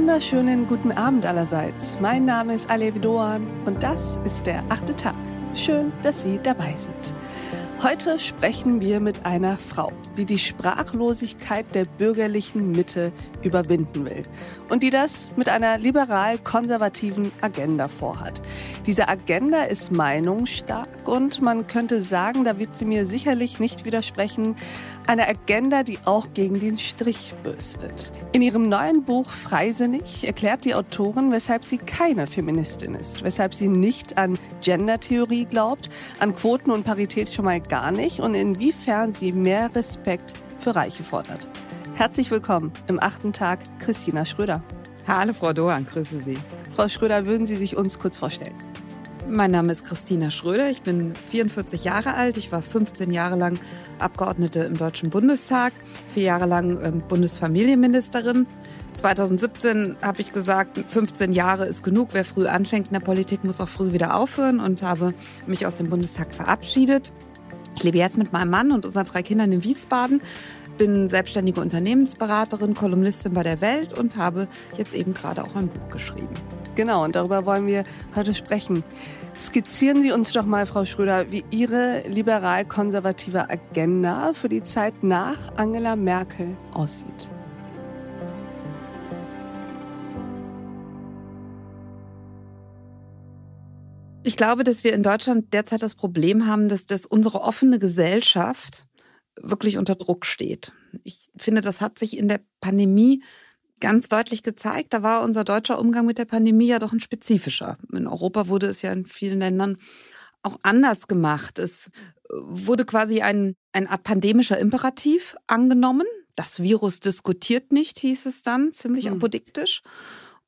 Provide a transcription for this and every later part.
wunderschönen guten Abend allerseits. Mein Name ist Alevi Doan und das ist der achte Tag. Schön, dass Sie dabei sind. Heute sprechen wir mit einer Frau, die die Sprachlosigkeit der bürgerlichen Mitte überwinden will und die das mit einer liberal-konservativen Agenda vorhat. Diese Agenda ist meinungsstark und man könnte sagen, da wird sie mir sicherlich nicht widersprechen, eine Agenda, die auch gegen den Strich bürstet. In ihrem neuen Buch Freisinnig erklärt die Autorin, weshalb sie keine Feministin ist, weshalb sie nicht an Gendertheorie glaubt, an Quoten und Parität schon mal gar nicht und inwiefern sie mehr Respekt für Reiche fordert. Herzlich willkommen im achten Tag, Christina Schröder. Hallo Frau Dohan, grüße Sie. Frau Schröder, würden Sie sich uns kurz vorstellen? Mein Name ist Christina Schröder, ich bin 44 Jahre alt, ich war 15 Jahre lang Abgeordnete im Deutschen Bundestag, vier Jahre lang ähm, Bundesfamilienministerin. 2017 habe ich gesagt, 15 Jahre ist genug. Wer früh anfängt in der Politik, muss auch früh wieder aufhören und habe mich aus dem Bundestag verabschiedet. Ich lebe jetzt mit meinem Mann und unseren drei Kindern in Wiesbaden, bin selbstständige Unternehmensberaterin, Kolumnistin bei der Welt und habe jetzt eben gerade auch ein Buch geschrieben. Genau, und darüber wollen wir heute sprechen. Skizzieren Sie uns doch mal, Frau Schröder, wie Ihre liberal-konservative Agenda für die Zeit nach Angela Merkel aussieht. Ich glaube, dass wir in Deutschland derzeit das Problem haben, dass, dass unsere offene Gesellschaft wirklich unter Druck steht. Ich finde, das hat sich in der Pandemie ganz deutlich gezeigt. Da war unser deutscher Umgang mit der Pandemie ja doch ein spezifischer. In Europa wurde es ja in vielen Ländern auch anders gemacht. Es wurde quasi ein, ein Art pandemischer Imperativ angenommen. Das Virus diskutiert nicht, hieß es dann, ziemlich hm. apodiktisch.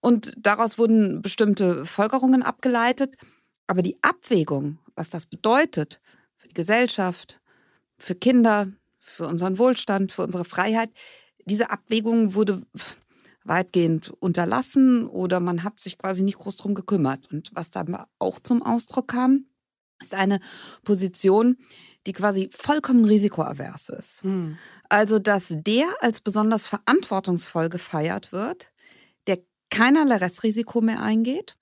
Und daraus wurden bestimmte Folgerungen abgeleitet. Aber die Abwägung, was das bedeutet für die Gesellschaft, für Kinder, für unseren Wohlstand, für unsere Freiheit, diese Abwägung wurde weitgehend unterlassen oder man hat sich quasi nicht groß drum gekümmert. Und was da auch zum Ausdruck kam, ist eine Position, die quasi vollkommen risikoavers ist. Hm. Also, dass der als besonders verantwortungsvoll gefeiert wird, der keinerlei Restrisiko mehr eingeht,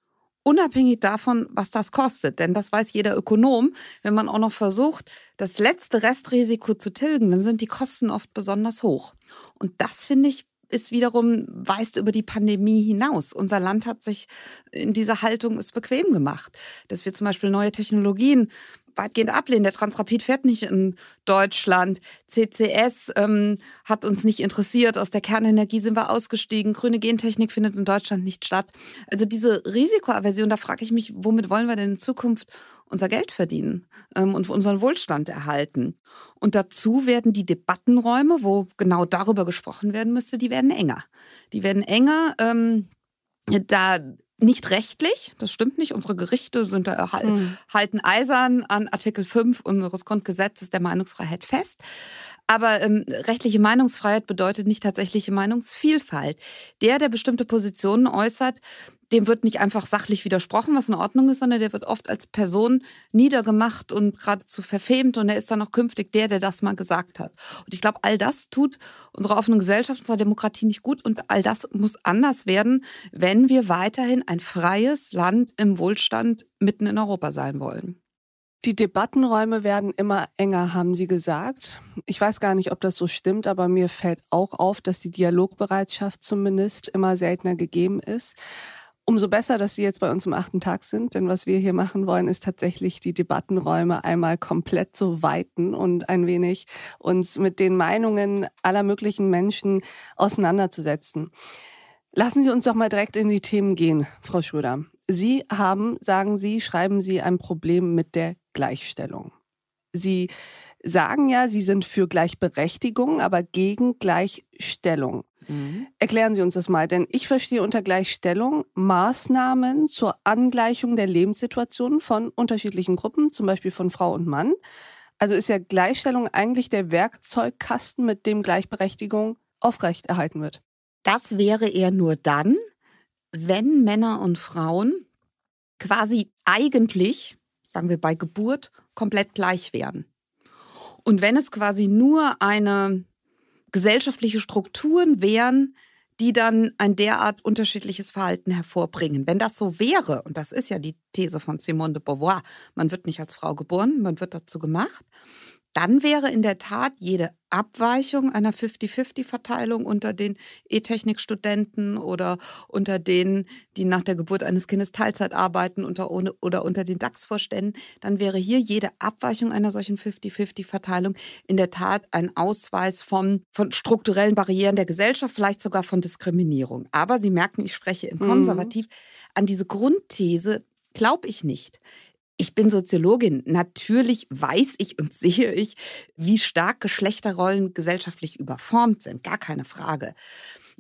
unabhängig davon, was das kostet. Denn das weiß jeder Ökonom. Wenn man auch noch versucht, das letzte Restrisiko zu tilgen, dann sind die Kosten oft besonders hoch. Und das finde ich ist wiederum, weist über die Pandemie hinaus. Unser Land hat sich in dieser Haltung es bequem gemacht, dass wir zum Beispiel neue Technologien weitgehend ablehnen. Der Transrapid fährt nicht in Deutschland. CCS ähm, hat uns nicht interessiert. Aus der Kernenergie sind wir ausgestiegen. Grüne Gentechnik findet in Deutschland nicht statt. Also diese Risikoaversion, da frage ich mich, womit wollen wir denn in Zukunft unser Geld verdienen ähm, und unseren Wohlstand erhalten? Und dazu werden die Debattenräume, wo genau darüber gesprochen werden müsste, die werden enger. Die werden enger. Ähm, da nicht rechtlich, das stimmt nicht. Unsere Gerichte sind da, mhm. halten eisern an Artikel 5 unseres Grundgesetzes der Meinungsfreiheit fest. Aber ähm, rechtliche Meinungsfreiheit bedeutet nicht tatsächliche Meinungsvielfalt. Der, der bestimmte Positionen äußert, dem wird nicht einfach sachlich widersprochen, was in Ordnung ist, sondern der wird oft als Person niedergemacht und geradezu verfemt und er ist dann auch künftig der, der das mal gesagt hat. Und ich glaube, all das tut unserer offenen Gesellschaft, unserer Demokratie nicht gut und all das muss anders werden, wenn wir weiterhin ein freies Land im Wohlstand mitten in Europa sein wollen. Die Debattenräume werden immer enger, haben Sie gesagt. Ich weiß gar nicht, ob das so stimmt, aber mir fällt auch auf, dass die Dialogbereitschaft zumindest immer seltener gegeben ist. Umso besser, dass Sie jetzt bei uns im achten Tag sind, denn was wir hier machen wollen, ist tatsächlich die Debattenräume einmal komplett zu weiten und ein wenig uns mit den Meinungen aller möglichen Menschen auseinanderzusetzen. Lassen Sie uns doch mal direkt in die Themen gehen, Frau Schröder. Sie haben, sagen Sie, schreiben Sie ein Problem mit der Gleichstellung. Sie sagen ja, Sie sind für Gleichberechtigung, aber gegen Gleichstellung. Mhm. Erklären Sie uns das mal, denn ich verstehe unter Gleichstellung Maßnahmen zur Angleichung der Lebenssituation von unterschiedlichen Gruppen, zum Beispiel von Frau und Mann. Also ist ja Gleichstellung eigentlich der Werkzeugkasten, mit dem Gleichberechtigung aufrechterhalten wird. Das wäre eher nur dann, wenn Männer und Frauen quasi eigentlich, sagen wir bei Geburt, komplett gleich wären. Und wenn es quasi nur eine gesellschaftliche Strukturen wären, die dann ein derart unterschiedliches Verhalten hervorbringen. Wenn das so wäre, und das ist ja die These von Simone de Beauvoir, man wird nicht als Frau geboren, man wird dazu gemacht, dann wäre in der Tat jede Abweichung einer 50-50-Verteilung unter den E-Technik-Studenten oder unter denen, die nach der Geburt eines Kindes Teilzeit arbeiten unter, oder unter den DAX-Vorständen, dann wäre hier jede Abweichung einer solchen 50-50-Verteilung in der Tat ein Ausweis von, von strukturellen Barrieren der Gesellschaft, vielleicht sogar von Diskriminierung. Aber Sie merken, ich spreche in mhm. konservativ. Mhm. An diese Grundthese glaube ich nicht ich bin Soziologin. Natürlich weiß ich und sehe ich, wie stark Geschlechterrollen gesellschaftlich überformt sind. Gar keine Frage.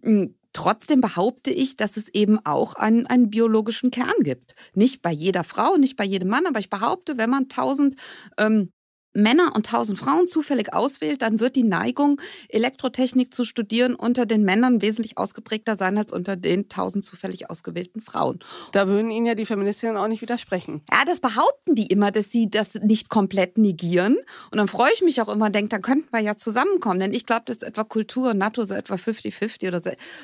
Hm, trotzdem behaupte ich, dass es eben auch einen, einen, biologischen Kern gibt. Nicht bei jeder Frau, nicht bei jedem Mann, aber ich behaupte, wenn man tausend ähm, Männer und tausend Frauen zufällig auswählt, dann wird die Neigung, Elektrotechnik zu studieren, unter den Männern wesentlich ausgeprägter sein als unter den tausend zufällig ausgewählten Frauen. Da würden Ihnen ja die Feministinnen auch nicht widersprechen. Ja, das behaupten die immer, dass sie das nicht komplett negieren. Und dann freue ich mich auch immer und denke, dann könnten wir ja zusammenkommen. Denn ich glaube, dass etwa Kultur und NATO so etwa 50-50 oder,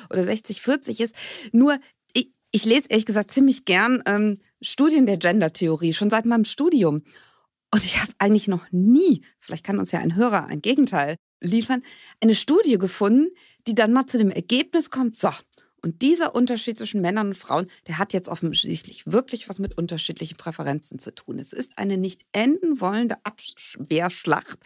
oder 60-40 ist. Nur, ich, ich lese ehrlich gesagt ziemlich gern ähm, Studien der Gender-Theorie, schon seit meinem Studium. Und ich habe eigentlich noch nie, vielleicht kann uns ja ein Hörer ein Gegenteil liefern, eine Studie gefunden, die dann mal zu dem Ergebnis kommt, so, und dieser Unterschied zwischen Männern und Frauen, der hat jetzt offensichtlich wirklich was mit unterschiedlichen Präferenzen zu tun. Es ist eine nicht enden wollende Abwehrschlacht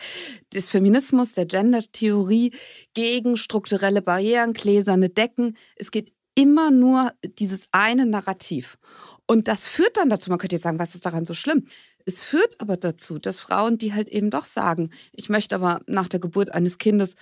des Feminismus, der Gender-Theorie gegen strukturelle Barrieren, gläserne Decken. Es geht immer nur dieses eine Narrativ. Und das führt dann dazu, man könnte jetzt sagen, was ist daran so schlimm? Es führt aber dazu, dass Frauen, die halt eben doch sagen, ich möchte aber nach der Geburt eines Kindes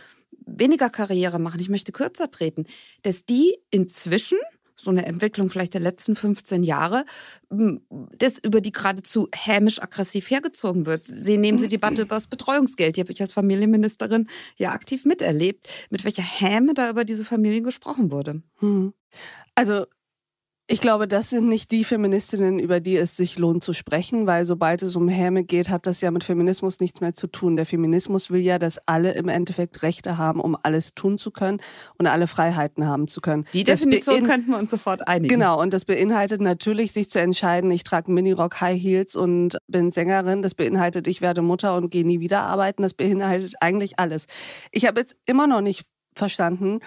weniger Karriere machen, ich möchte kürzer treten, dass die inzwischen so eine Entwicklung vielleicht der letzten 15 Jahre, das über die geradezu hämisch-aggressiv hergezogen wird. Sie nehmen Sie die Debatte über das Betreuungsgeld. Die habe ich als Familienministerin ja aktiv miterlebt, mit welcher Häme da über diese Familien gesprochen wurde. Hm. Also ich glaube, das sind nicht die Feministinnen, über die es sich lohnt zu sprechen, weil sobald es um Häme geht, hat das ja mit Feminismus nichts mehr zu tun. Der Feminismus will ja, dass alle im Endeffekt Rechte haben, um alles tun zu können und alle Freiheiten haben zu können. Die Definition könnten wir uns sofort einigen. Genau, und das beinhaltet natürlich, sich zu entscheiden, ich trage Minirock, High Heels und bin Sängerin. Das beinhaltet, ich werde Mutter und gehe nie wieder arbeiten. Das beinhaltet eigentlich alles. Ich habe jetzt immer noch nicht verstanden,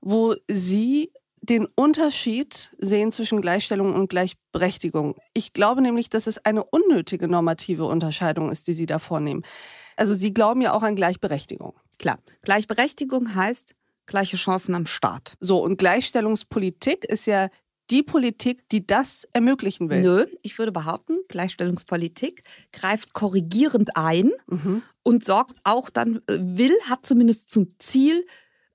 wo Sie den Unterschied sehen zwischen Gleichstellung und Gleichberechtigung. Ich glaube nämlich, dass es eine unnötige normative Unterscheidung ist, die Sie da vornehmen. Also Sie glauben ja auch an Gleichberechtigung. Klar, Gleichberechtigung heißt gleiche Chancen am Start. So, und Gleichstellungspolitik ist ja die Politik, die das ermöglichen will. Nö, ich würde behaupten, Gleichstellungspolitik greift korrigierend ein mhm. und sorgt auch dann, äh, will, hat zumindest zum Ziel,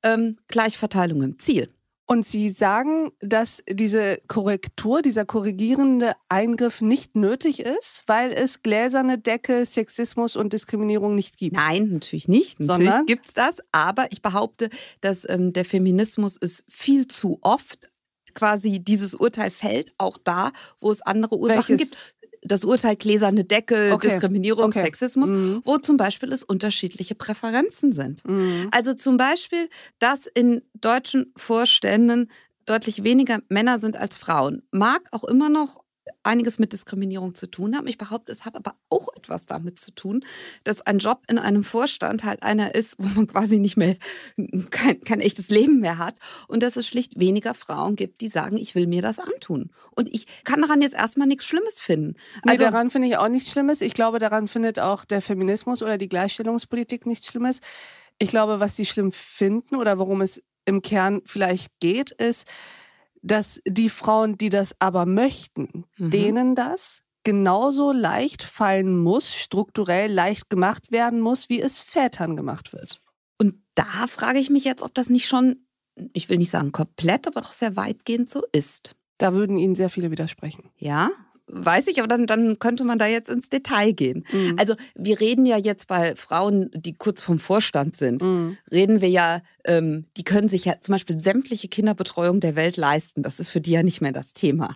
ähm, Gleichverteilung im Ziel. Und Sie sagen, dass diese Korrektur, dieser korrigierende Eingriff nicht nötig ist, weil es gläserne Decke, Sexismus und Diskriminierung nicht gibt. Nein, natürlich nicht. Natürlich gibt es das. Aber ich behaupte, dass ähm, der Feminismus ist viel zu oft quasi dieses Urteil fällt, auch da, wo es andere Ursachen Welches? gibt das Urteil gläserne Deckel, okay. Diskriminierung, okay. Sexismus, mhm. wo zum Beispiel es unterschiedliche Präferenzen sind. Mhm. Also zum Beispiel, dass in deutschen Vorständen deutlich weniger Männer sind als Frauen, mag auch immer noch einiges mit Diskriminierung zu tun haben. Ich behaupte, es hat aber auch etwas damit zu tun, dass ein Job in einem Vorstand halt einer ist, wo man quasi nicht mehr kein, kein echtes Leben mehr hat und dass es schlicht weniger Frauen gibt, die sagen, ich will mir das antun. Und ich kann daran jetzt erstmal nichts Schlimmes finden. Also nee, daran finde ich auch nichts Schlimmes. Ich glaube, daran findet auch der Feminismus oder die Gleichstellungspolitik nichts Schlimmes. Ich glaube, was sie schlimm finden oder worum es im Kern vielleicht geht, ist, dass die Frauen, die das aber möchten, mhm. denen das genauso leicht fallen muss, strukturell leicht gemacht werden muss, wie es Vätern gemacht wird. Und da frage ich mich jetzt, ob das nicht schon, ich will nicht sagen komplett, aber doch sehr weitgehend so ist. Da würden Ihnen sehr viele widersprechen. Ja, weiß ich, aber dann, dann könnte man da jetzt ins Detail gehen. Mhm. Also wir reden ja jetzt bei Frauen, die kurz vom Vorstand sind, mhm. reden wir ja, ähm, die können sich ja zum Beispiel sämtliche Kinderbetreuung der Welt leisten. Das ist für die ja nicht mehr das Thema.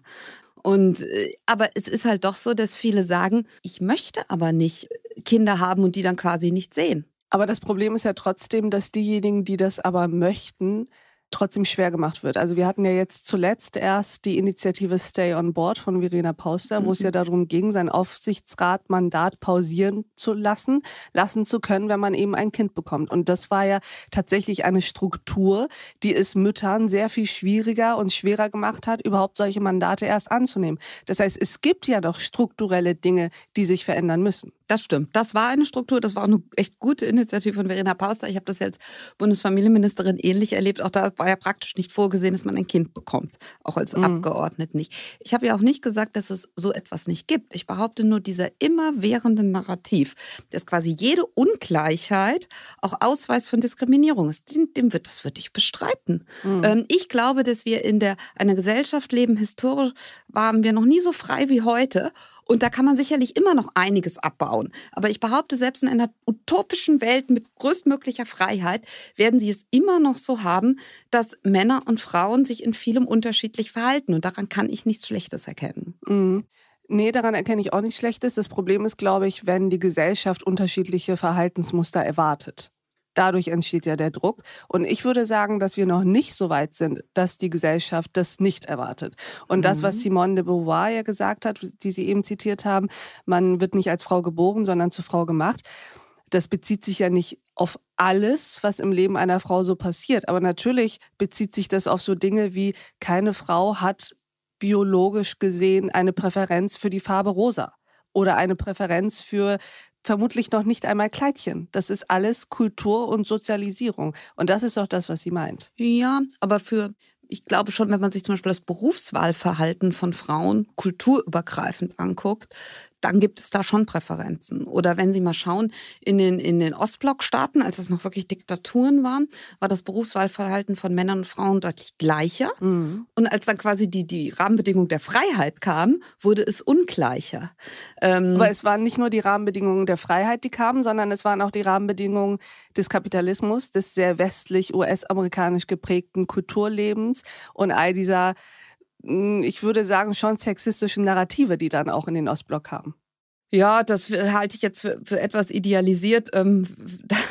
Und äh, aber es ist halt doch so, dass viele sagen, ich möchte aber nicht Kinder haben und die dann quasi nicht sehen. Aber das Problem ist ja trotzdem, dass diejenigen, die das aber möchten, trotzdem schwer gemacht wird. Also wir hatten ja jetzt zuletzt erst die Initiative Stay on Board von Verena Pauster, mhm. wo es ja mhm. darum ging, sein Aufsichtsratmandat pausieren zu lassen, lassen zu können, wenn man eben ein Kind bekommt. Und das war ja tatsächlich eine Struktur, die es Müttern sehr viel schwieriger und schwerer gemacht hat, überhaupt solche Mandate erst anzunehmen. Das heißt, es gibt ja doch strukturelle Dinge, die sich verändern müssen. Das stimmt. Das war eine Struktur, das war eine echt gute Initiative von Verena Pauster. Ich habe das jetzt Bundesfamilienministerin ähnlich erlebt. Auch da war ja praktisch nicht vorgesehen, dass man ein Kind bekommt, auch als mhm. Abgeordnet nicht. Ich habe ja auch nicht gesagt, dass es so etwas nicht gibt. Ich behaupte nur, dieser immerwährende Narrativ, dass quasi jede Ungleichheit auch Ausweis von Diskriminierung ist, dem, dem wird, das würde ich bestreiten. Mhm. Ähm, ich glaube, dass wir in der, einer Gesellschaft leben, historisch waren wir noch nie so frei wie heute. Und da kann man sicherlich immer noch einiges abbauen. Aber ich behaupte, selbst in einer utopischen Welt mit größtmöglicher Freiheit werden sie es immer noch so haben, dass Männer und Frauen sich in vielem unterschiedlich verhalten. Und daran kann ich nichts Schlechtes erkennen. Mhm. Nee, daran erkenne ich auch nichts Schlechtes. Das Problem ist, glaube ich, wenn die Gesellschaft unterschiedliche Verhaltensmuster erwartet. Dadurch entsteht ja der Druck. Und ich würde sagen, dass wir noch nicht so weit sind, dass die Gesellschaft das nicht erwartet. Und mhm. das, was mhm. Simone de Beauvoir ja gesagt hat, die Sie eben zitiert haben, man wird nicht als Frau geboren, sondern zur Frau gemacht. Das bezieht sich ja nicht auf alles, was im Leben einer Frau so passiert. Aber natürlich bezieht sich das auf so Dinge wie keine Frau hat biologisch gesehen eine Präferenz für die Farbe rosa oder eine Präferenz für vermutlich noch nicht einmal Kleidchen. Das ist alles Kultur und Sozialisierung. Und das ist doch das, was sie meint. Ja, aber für ich glaube schon, wenn man sich zum Beispiel das Berufswahlverhalten von Frauen kulturübergreifend anguckt, dann gibt es da schon Präferenzen. Oder wenn Sie mal schauen, in den, in den Ostblockstaaten, als es noch wirklich Diktaturen waren, war das Berufswahlverhalten von Männern und Frauen deutlich gleicher. Mhm. Und als dann quasi die, die Rahmenbedingung der Freiheit kam, wurde es ungleicher. Ähm Aber es waren nicht nur die Rahmenbedingungen der Freiheit, die kamen, sondern es waren auch die Rahmenbedingungen des Kapitalismus, des sehr westlich US-amerikanisch geprägten Kulturlebens und all dieser ich würde sagen, schon sexistische Narrative, die dann auch in den Ostblock kamen. Ja, das halte ich jetzt für, für etwas idealisiert. Ähm,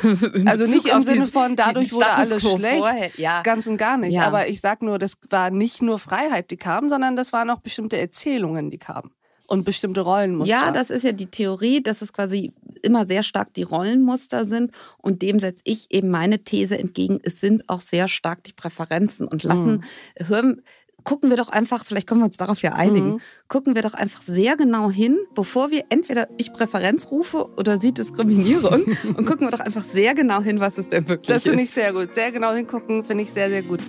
also nicht im Sinne von, dadurch wurde alles schlecht, ja. ganz und gar nicht. Ja. Aber ich sage nur, das war nicht nur Freiheit, die kam, sondern das waren auch bestimmte Erzählungen, die kamen. Und bestimmte Rollenmuster. Ja, das ist ja die Theorie, dass es quasi immer sehr stark die Rollenmuster sind. Und dem setze ich eben meine These entgegen. Es sind auch sehr stark die Präferenzen und lassen, mhm. hören, gucken wir doch einfach, vielleicht können wir uns darauf ja einigen, mhm. gucken wir doch einfach sehr genau hin, bevor wir entweder ich Präferenz rufe oder sie diskriminiere und gucken wir doch einfach sehr genau hin, was es denn wirklich das ist. Das finde ich sehr gut. Sehr genau hingucken finde ich sehr, sehr gut.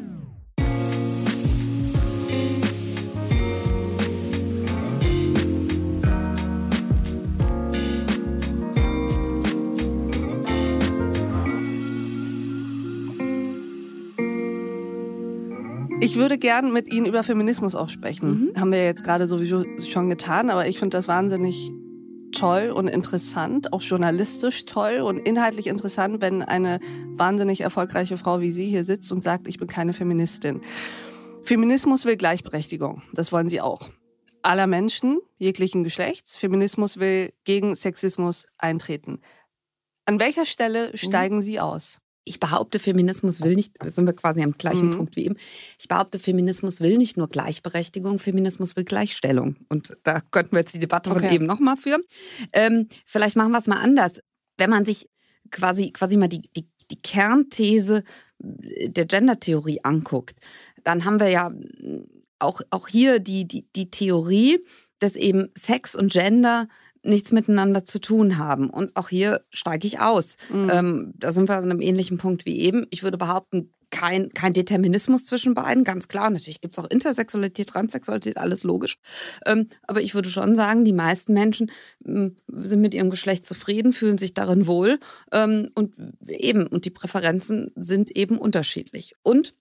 Würde gern mit Ihnen über Feminismus auch sprechen. Mhm. Haben wir jetzt gerade sowieso schon getan, aber ich finde das wahnsinnig toll und interessant, auch journalistisch toll und inhaltlich interessant, wenn eine wahnsinnig erfolgreiche Frau wie Sie hier sitzt und sagt, ich bin keine Feministin. Feminismus will Gleichberechtigung. Das wollen Sie auch. Aller Menschen, jeglichen Geschlechts. Feminismus will gegen Sexismus eintreten. An welcher Stelle mhm. steigen Sie aus? Ich behaupte, Feminismus will nicht, sind wir quasi am gleichen mhm. Punkt wie eben. Ich behaupte, Feminismus will nicht nur Gleichberechtigung, Feminismus will Gleichstellung. Und da könnten wir jetzt die Debatte okay. von eben nochmal führen. Ähm, vielleicht machen wir es mal anders. Wenn man sich quasi, quasi mal die, die, die Kernthese der Gendertheorie anguckt, dann haben wir ja auch, auch hier die, die, die Theorie, dass eben Sex und Gender nichts miteinander zu tun haben. Und auch hier steige ich aus. Mhm. Ähm, da sind wir an einem ähnlichen Punkt wie eben. Ich würde behaupten, kein, kein Determinismus zwischen beiden, ganz klar. Natürlich gibt es auch Intersexualität, Transsexualität, alles logisch. Ähm, aber ich würde schon sagen, die meisten Menschen ähm, sind mit ihrem Geschlecht zufrieden, fühlen sich darin wohl. Ähm, und eben, und die Präferenzen sind eben unterschiedlich. Und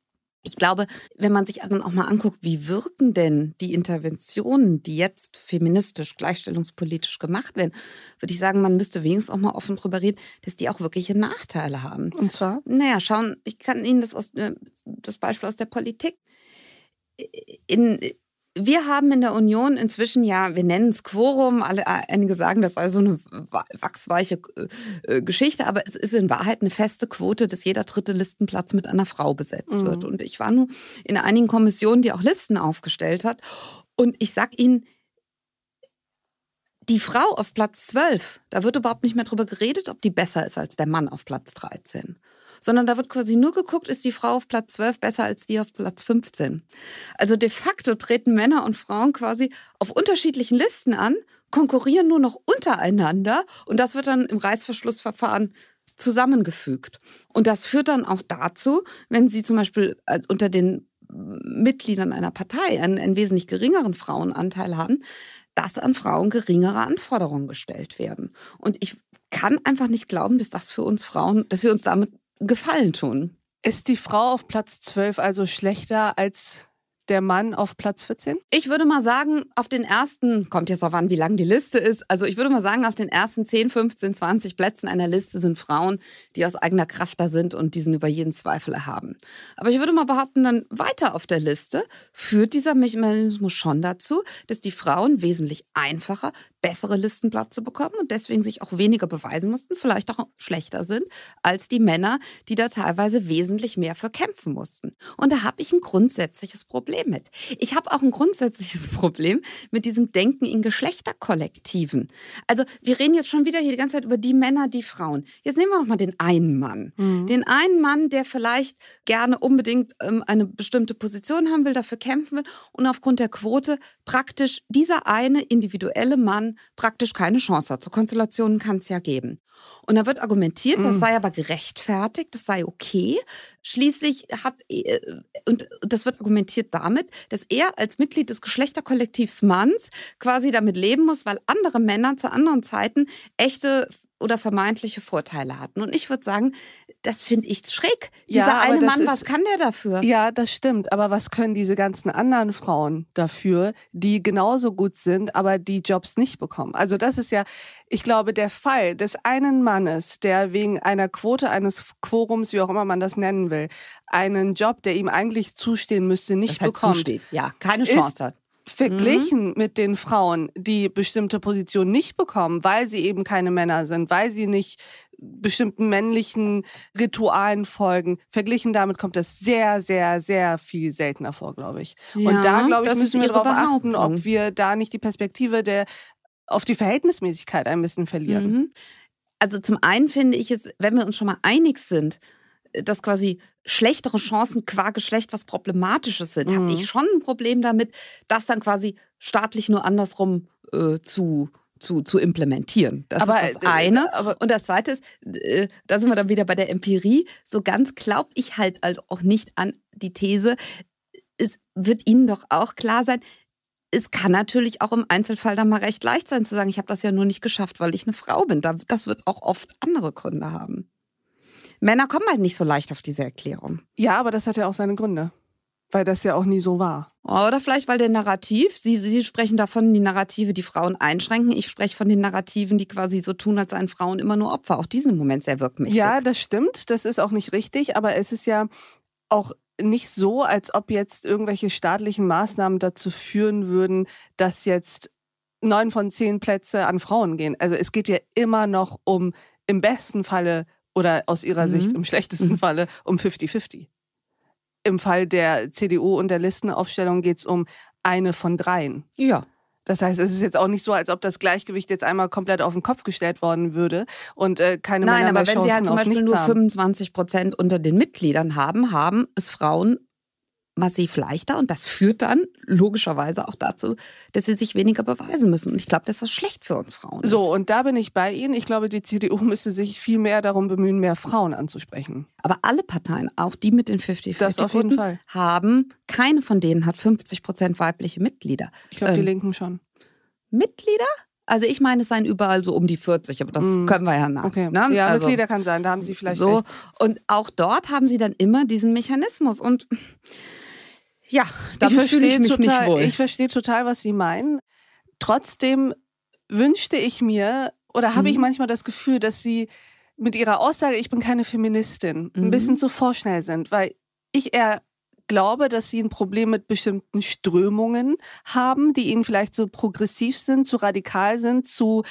ich glaube, wenn man sich dann auch mal anguckt, wie wirken denn die Interventionen, die jetzt feministisch, gleichstellungspolitisch gemacht werden, würde ich sagen, man müsste wenigstens auch mal offen drüber reden, dass die auch wirkliche Nachteile haben. Und zwar? Naja, schauen, ich kann Ihnen das, aus, äh, das Beispiel aus der Politik. In, wir haben in der Union inzwischen ja, wir nennen es Quorum, alle, äh, einige sagen, das sei so eine wachsweiche äh, äh, Geschichte, aber es ist in Wahrheit eine feste Quote, dass jeder dritte Listenplatz mit einer Frau besetzt mhm. wird. Und ich war nun in einigen Kommissionen, die auch Listen aufgestellt hat. Und ich sag Ihnen, die Frau auf Platz 12, da wird überhaupt nicht mehr drüber geredet, ob die besser ist als der Mann auf Platz 13 sondern da wird quasi nur geguckt, ist die Frau auf Platz 12 besser als die auf Platz 15. Also de facto treten Männer und Frauen quasi auf unterschiedlichen Listen an, konkurrieren nur noch untereinander und das wird dann im Reißverschlussverfahren zusammengefügt. Und das führt dann auch dazu, wenn Sie zum Beispiel äh, unter den Mitgliedern einer Partei einen, einen wesentlich geringeren Frauenanteil haben, dass an Frauen geringere Anforderungen gestellt werden. Und ich kann einfach nicht glauben, dass das für uns Frauen, dass wir uns damit Gefallen tun. Ist die Frau auf Platz 12 also schlechter als der Mann auf Platz 14? Ich würde mal sagen, auf den ersten, kommt jetzt auch an, wie lang die Liste ist, also ich würde mal sagen, auf den ersten 10, 15, 20 Plätzen einer Liste sind Frauen, die aus eigener Kraft da sind und diesen über jeden Zweifel erhaben. Aber ich würde mal behaupten, dann weiter auf der Liste führt dieser Mechanismus schon dazu, dass die Frauen wesentlich einfacher bessere Listenplätze bekommen und deswegen sich auch weniger beweisen mussten, vielleicht auch schlechter sind als die Männer, die da teilweise wesentlich mehr für kämpfen mussten. Und da habe ich ein grundsätzliches Problem mit. Ich habe auch ein grundsätzliches Problem mit diesem Denken in Geschlechterkollektiven. Also wir reden jetzt schon wieder hier die ganze Zeit über die Männer, die Frauen. Jetzt nehmen wir noch mal den einen Mann. Mhm. Den einen Mann, der vielleicht gerne unbedingt ähm, eine bestimmte Position haben will, dafür kämpfen will und aufgrund der Quote praktisch dieser eine individuelle Mann praktisch keine Chance hat. So Konstellationen kann es ja geben. Und da wird argumentiert, das mhm. sei aber gerechtfertigt, das sei okay. Schließlich hat, äh, und das wird argumentiert damit, dass er als Mitglied des Geschlechterkollektivs Manns quasi damit leben muss, weil andere Männer zu anderen Zeiten echte oder vermeintliche Vorteile hatten. Und ich würde sagen, das finde ich schräg. Dieser ja, eine Mann, ist, was kann der dafür? Ja, das stimmt. Aber was können diese ganzen anderen Frauen dafür, die genauso gut sind, aber die Jobs nicht bekommen? Also das ist ja, ich glaube, der Fall des einen Mannes, der wegen einer Quote eines Quorums, wie auch immer man das nennen will, einen Job, der ihm eigentlich zustehen müsste, nicht das heißt bekommt. Zusteht. Ja, keine Chance hat verglichen mhm. mit den Frauen, die bestimmte Positionen nicht bekommen, weil sie eben keine Männer sind, weil sie nicht bestimmten männlichen Ritualen folgen. Verglichen damit kommt das sehr, sehr, sehr viel seltener vor, glaube ich. Ja, Und da, glaube ich, müssen wir darauf achten, ob wir da nicht die Perspektive der auf die Verhältnismäßigkeit ein bisschen verlieren. Mhm. Also zum einen finde ich es, wenn wir uns schon mal einig sind, dass quasi schlechtere Chancen qua Geschlecht was Problematisches sind, mhm. habe ich schon ein Problem damit, das dann quasi staatlich nur andersrum äh, zu zu, zu implementieren. Das aber, ist das äh, eine. Äh, und das zweite ist, äh, da sind wir dann wieder bei der Empirie. So ganz glaube ich halt auch nicht an die These. Es wird Ihnen doch auch klar sein, es kann natürlich auch im Einzelfall dann mal recht leicht sein zu sagen, ich habe das ja nur nicht geschafft, weil ich eine Frau bin. Das wird auch oft andere Gründe haben. Männer kommen halt nicht so leicht auf diese Erklärung. Ja, aber das hat ja auch seine Gründe. Weil das ja auch nie so war. Oder vielleicht, weil der Narrativ, Sie, Sie sprechen davon, die Narrative, die Frauen einschränken. Ich spreche von den Narrativen, die quasi so tun, als seien Frauen immer nur Opfer. Auch diesen Moment sehr wirkmächtig. Ja, das stimmt. Das ist auch nicht richtig. Aber es ist ja auch nicht so, als ob jetzt irgendwelche staatlichen Maßnahmen dazu führen würden, dass jetzt neun von zehn Plätze an Frauen gehen. Also es geht ja immer noch um im besten Falle oder aus ihrer mhm. Sicht im schlechtesten mhm. Falle um 50-50. Im Fall der CDU und der Listenaufstellung geht es um eine von dreien. Ja. Das heißt, es ist jetzt auch nicht so, als ob das Gleichgewicht jetzt einmal komplett auf den Kopf gestellt worden würde und äh, keine Nein, Männer aber wenn Sie halt zum Beispiel nur 25 Prozent unter den Mitgliedern haben, haben es Frauen massiv leichter und das führt dann logischerweise auch dazu, dass sie sich weniger beweisen müssen. Und ich glaube, dass das schlecht für uns Frauen ist. So, und da bin ich bei Ihnen. Ich glaube, die CDU müsste sich viel mehr darum bemühen, mehr Frauen anzusprechen. Aber alle Parteien, auch die mit den 50-50 haben, keine von denen hat 50 Prozent weibliche Mitglieder. Ich glaube, die ähm, Linken schon. Mitglieder? Also ich meine, es seien überall so um die 40, aber das mm. können wir ja nach. Okay. Ne? Ja, also, Mitglieder kann sein, da haben Sie vielleicht so. Recht. Und auch dort haben Sie dann immer diesen Mechanismus und ja, dafür fühle ich mich total, nicht wohl. Ich verstehe total, was Sie meinen. Trotzdem wünschte ich mir oder habe mhm. ich manchmal das Gefühl, dass Sie mit Ihrer Aussage, ich bin keine Feministin, mhm. ein bisschen zu vorschnell sind, weil ich eher glaube, dass sie ein Problem mit bestimmten Strömungen haben, die ihnen vielleicht so progressiv sind, zu radikal sind, zu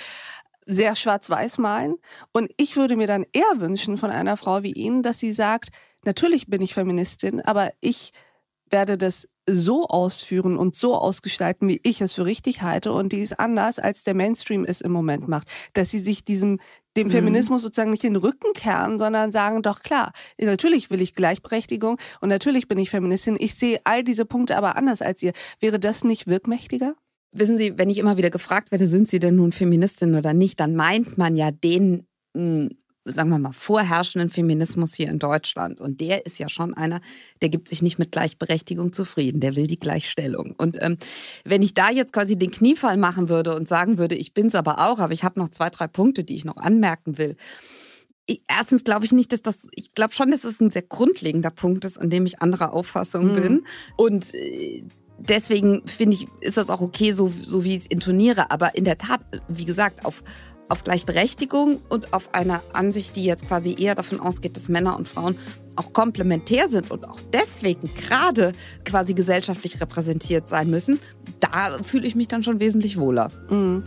sehr schwarz-weiß malen. Und ich würde mir dann eher wünschen von einer Frau wie Ihnen, dass sie sagt, natürlich bin ich Feministin, aber ich werde das so ausführen und so ausgestalten, wie ich es für richtig halte. Und die ist anders, als der Mainstream es im Moment macht. Dass sie sich diesem, dem mhm. Feminismus sozusagen nicht den Rücken kehren, sondern sagen, doch klar, natürlich will ich Gleichberechtigung und natürlich bin ich Feministin. Ich sehe all diese Punkte aber anders als ihr. Wäre das nicht wirkmächtiger? Wissen Sie, wenn ich immer wieder gefragt werde, sind Sie denn nun Feministin oder nicht, dann meint man ja den, hm, sagen wir mal, vorherrschenden Feminismus hier in Deutschland. Und der ist ja schon einer, der gibt sich nicht mit Gleichberechtigung zufrieden, der will die Gleichstellung. Und ähm, wenn ich da jetzt quasi den Kniefall machen würde und sagen würde, ich bin es aber auch, aber ich habe noch zwei, drei Punkte, die ich noch anmerken will. Ich, erstens glaube ich nicht, dass das, ich glaube schon, dass es ein sehr grundlegender Punkt ist, an dem ich anderer Auffassung mhm. bin. Und äh, deswegen finde ich, ist das auch okay, so, so wie ich es intoniere. Aber in der Tat, wie gesagt, auf, auf Gleichberechtigung und auf einer Ansicht, die jetzt quasi eher davon ausgeht, dass Männer und Frauen auch komplementär sind und auch deswegen gerade quasi gesellschaftlich repräsentiert sein müssen, da fühle ich mich dann schon wesentlich wohler. Mhm.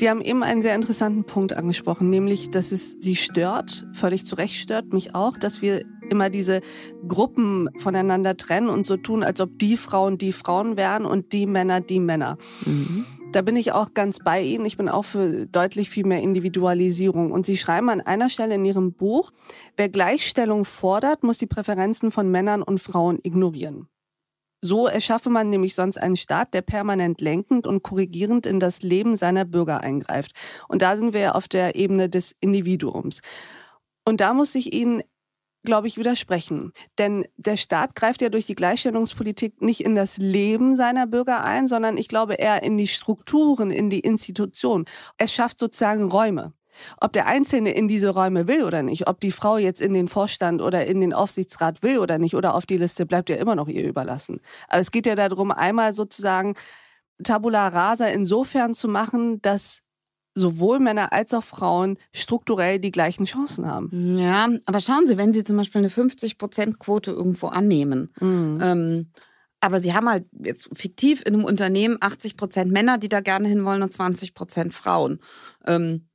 Sie haben eben einen sehr interessanten Punkt angesprochen, nämlich, dass es Sie stört, völlig zu Recht stört mich auch, dass wir immer diese Gruppen voneinander trennen und so tun, als ob die Frauen die Frauen wären und die Männer die Männer. Mhm. Da bin ich auch ganz bei Ihnen. Ich bin auch für deutlich viel mehr Individualisierung. Und Sie schreiben an einer Stelle in Ihrem Buch, wer Gleichstellung fordert, muss die Präferenzen von Männern und Frauen ignorieren. So erschaffe man nämlich sonst einen Staat, der permanent lenkend und korrigierend in das Leben seiner Bürger eingreift. Und da sind wir ja auf der Ebene des Individuums. Und da muss ich Ihnen glaube ich, widersprechen. Denn der Staat greift ja durch die Gleichstellungspolitik nicht in das Leben seiner Bürger ein, sondern ich glaube eher in die Strukturen, in die Institutionen. Er schafft sozusagen Räume. Ob der Einzelne in diese Räume will oder nicht, ob die Frau jetzt in den Vorstand oder in den Aufsichtsrat will oder nicht oder auf die Liste, bleibt ja immer noch ihr überlassen. Aber es geht ja darum, einmal sozusagen Tabula rasa insofern zu machen, dass sowohl Männer als auch Frauen strukturell die gleichen Chancen haben. Ja, aber schauen Sie, wenn Sie zum Beispiel eine 50-Prozent-Quote irgendwo annehmen, mhm. ähm, aber Sie haben halt jetzt fiktiv in einem Unternehmen 80 Prozent Männer, die da gerne hinwollen und 20 Prozent Frauen. Ähm, äh,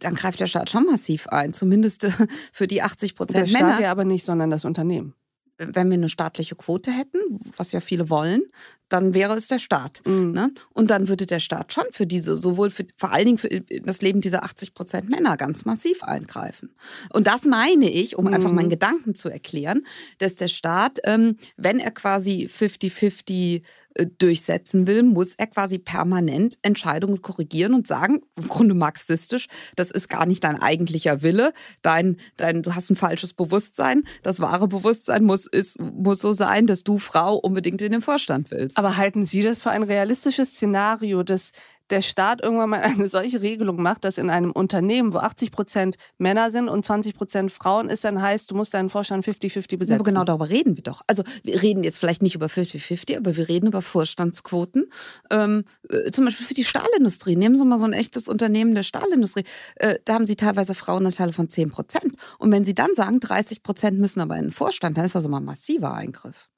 dann greift der Staat schon massiv ein, zumindest äh, für die 80 Prozent Männer. Der Staat ja aber nicht, sondern das Unternehmen. Wenn wir eine staatliche Quote hätten, was ja viele wollen, dann wäre es der Staat. Mhm. Ne? Und dann würde der Staat schon für diese, sowohl für, vor allen Dingen für das Leben dieser 80 Prozent Männer ganz massiv eingreifen. Und das meine ich, um mhm. einfach meinen Gedanken zu erklären, dass der Staat, ähm, wenn er quasi 50-50 äh, durchsetzen will, muss er quasi permanent Entscheidungen korrigieren und sagen, im Grunde marxistisch, das ist gar nicht dein eigentlicher Wille, dein, dein, du hast ein falsches Bewusstsein, das wahre Bewusstsein muss, ist, muss so sein, dass du Frau unbedingt in den Vorstand willst. Aber halten Sie das für ein realistisches Szenario, dass der Staat irgendwann mal eine solche Regelung macht, dass in einem Unternehmen, wo 80 Prozent Männer sind und 20 Prozent Frauen ist, dann heißt, du musst deinen Vorstand 50-50 besetzen. Aber genau darüber reden wir doch. Also wir reden jetzt vielleicht nicht über 50-50, aber wir reden über Vorstandsquoten. Ähm, äh, zum Beispiel für die Stahlindustrie. Nehmen Sie mal so ein echtes Unternehmen der Stahlindustrie. Äh, da haben Sie teilweise Frauenanteile von 10 Prozent. Und wenn Sie dann sagen, 30 Prozent müssen aber in den Vorstand, dann ist das immer ein massiver Eingriff.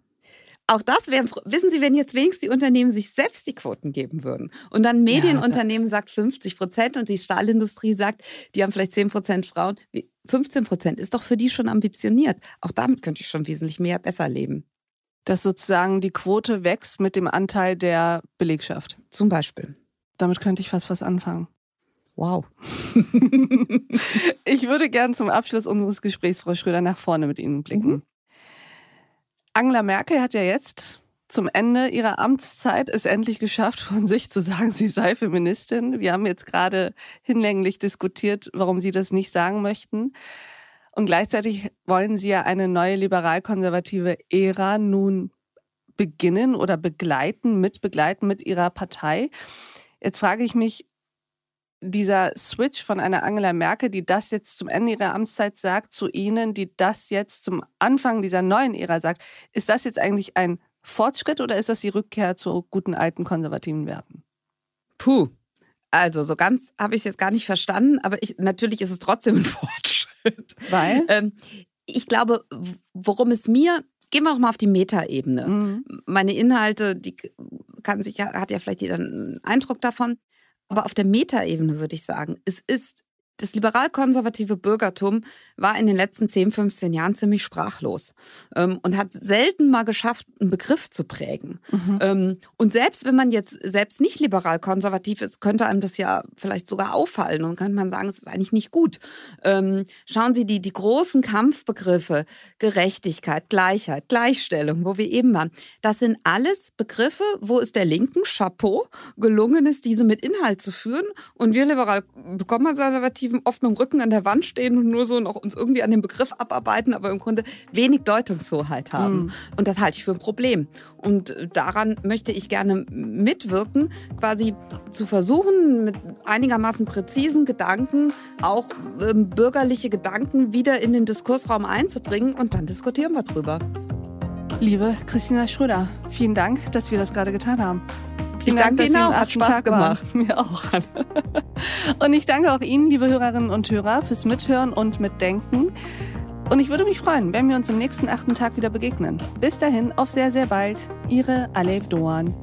Auch das wäre, wissen Sie, wenn jetzt wenigstens die Unternehmen sich selbst die Quoten geben würden und dann Medienunternehmen ja, sagt 50 Prozent und die Stahlindustrie sagt, die haben vielleicht 10 Prozent Frauen, 15 Prozent ist doch für die schon ambitioniert. Auch damit könnte ich schon wesentlich mehr besser leben. Dass sozusagen die Quote wächst mit dem Anteil der Belegschaft. Zum Beispiel. Damit könnte ich fast was anfangen. Wow. ich würde gern zum Abschluss unseres Gesprächs, Frau Schröder, nach vorne mit Ihnen blicken. Mhm. Angela Merkel hat ja jetzt zum Ende ihrer Amtszeit es endlich geschafft, von sich zu sagen, sie sei Feministin. Wir haben jetzt gerade hinlänglich diskutiert, warum sie das nicht sagen möchten. Und gleichzeitig wollen sie ja eine neue liberal-konservative Ära nun beginnen oder begleiten, mitbegleiten mit ihrer Partei. Jetzt frage ich mich, dieser Switch von einer Angela Merkel, die das jetzt zum Ende ihrer Amtszeit sagt, zu Ihnen, die das jetzt zum Anfang dieser neuen Ära sagt, ist das jetzt eigentlich ein Fortschritt oder ist das die Rückkehr zu guten alten konservativen Werten? Puh. Also so ganz habe ich es jetzt gar nicht verstanden, aber ich, natürlich ist es trotzdem ein Fortschritt. Weil? Ähm, ich glaube, worum es mir Gehen wir doch mal auf die Metaebene. Mhm. Meine Inhalte, die kann sich, hat ja vielleicht jeder einen Eindruck davon. Aber auf der Metaebene würde ich sagen, es ist das liberal-konservative Bürgertum war in den letzten 10, 15 Jahren ziemlich sprachlos ähm, und hat selten mal geschafft, einen Begriff zu prägen. Mhm. Ähm, und selbst wenn man jetzt selbst nicht liberal-konservativ ist, könnte einem das ja vielleicht sogar auffallen und könnte man sagen, es ist eigentlich nicht gut. Ähm, schauen Sie die, die großen Kampfbegriffe, Gerechtigkeit, Gleichheit, Gleichstellung, wo wir eben waren, das sind alles Begriffe, wo es der linken Chapeau gelungen ist, diese mit Inhalt zu führen und wir liberal-konservativ Konservativen oft mit dem Rücken an der Wand stehen und nur so noch uns irgendwie an dem Begriff abarbeiten, aber im Grunde wenig Deutungshoheit haben. Mhm. Und das halte ich für ein Problem. Und daran möchte ich gerne mitwirken, quasi zu versuchen, mit einigermaßen präzisen Gedanken auch ähm, bürgerliche Gedanken wieder in den Diskursraum einzubringen und dann diskutieren wir drüber. Liebe Christina Schröder, vielen Dank, dass wir das gerade getan haben. Vielen ich danke Ihnen auch. Hat Spaß Tag gemacht. War. Mir auch. und ich danke auch Ihnen, liebe Hörerinnen und Hörer, fürs Mithören und Mitdenken. Und ich würde mich freuen, wenn wir uns am nächsten achten Tag wieder begegnen. Bis dahin, auf sehr, sehr bald. Ihre Alev Doan.